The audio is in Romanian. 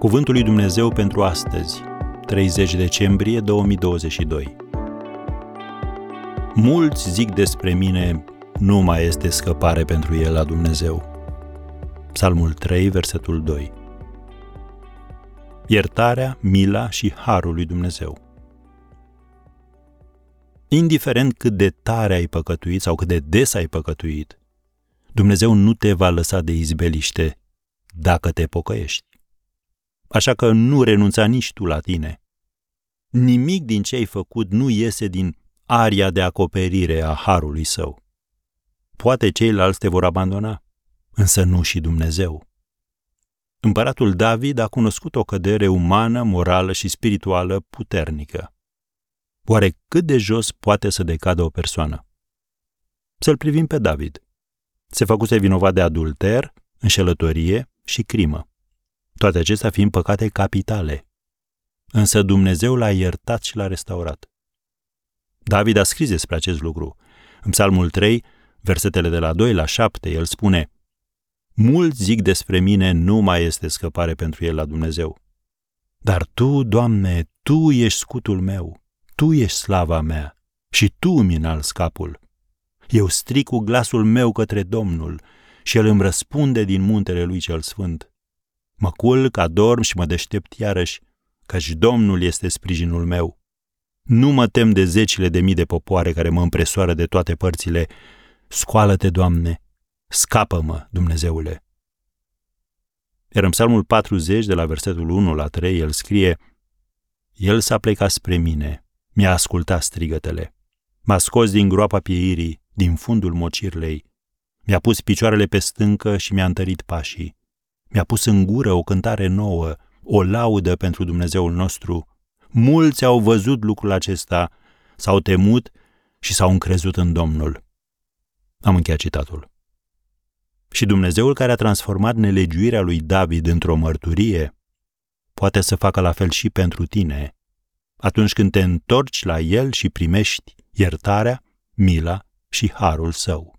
Cuvântul lui Dumnezeu pentru astăzi, 30 decembrie 2022. Mulți zic despre mine, nu mai este scăpare pentru el la Dumnezeu. Psalmul 3, versetul 2. Iertarea, mila și harul lui Dumnezeu. Indiferent cât de tare ai păcătuit sau cât de des ai păcătuit, Dumnezeu nu te va lăsa de izbeliște dacă te pocăiești. Așa că nu renunța nici tu la tine. Nimic din ce ai făcut nu iese din aria de acoperire a harului său. Poate ceilalți te vor abandona, însă nu și Dumnezeu. Împăratul David a cunoscut o cădere umană, morală și spirituală puternică. Oare cât de jos poate să decadă o persoană? Să-l privim pe David. Se făcuse vinovat de adulter, înșelătorie și crimă. Toate acestea fiind păcate capitale. Însă Dumnezeu l-a iertat și l-a restaurat. David a scris despre acest lucru. În Psalmul 3, versetele de la 2 la 7, el spune Mulți zic despre mine, nu mai este scăpare pentru el la Dumnezeu. Dar Tu, Doamne, Tu ești scutul meu, Tu ești slava mea și Tu îmi înalți capul. Eu stric cu glasul meu către Domnul și El îmi răspunde din muntele Lui cel Sfânt. Mă culc, adorm și mă deștept iarăși, căci Domnul este sprijinul meu. Nu mă tem de zecile de mii de popoare care mă împresoară de toate părțile. Scoală-te, Doamne! Scapă-mă, Dumnezeule! Iar în psalmul 40, de la versetul 1 la 3, el scrie El s-a plecat spre mine, mi-a ascultat strigătele. M-a scos din groapa pieirii, din fundul mocirlei. Mi-a pus picioarele pe stâncă și mi-a întărit pașii. Mi-a pus în gură o cântare nouă, o laudă pentru Dumnezeul nostru. Mulți au văzut lucrul acesta, s-au temut și s-au încrezut în Domnul. Am încheiat citatul. Și Dumnezeul care a transformat nelegiuirea lui David într-o mărturie, poate să facă la fel și pentru tine, atunci când te întorci la El și primești iertarea, mila și harul său.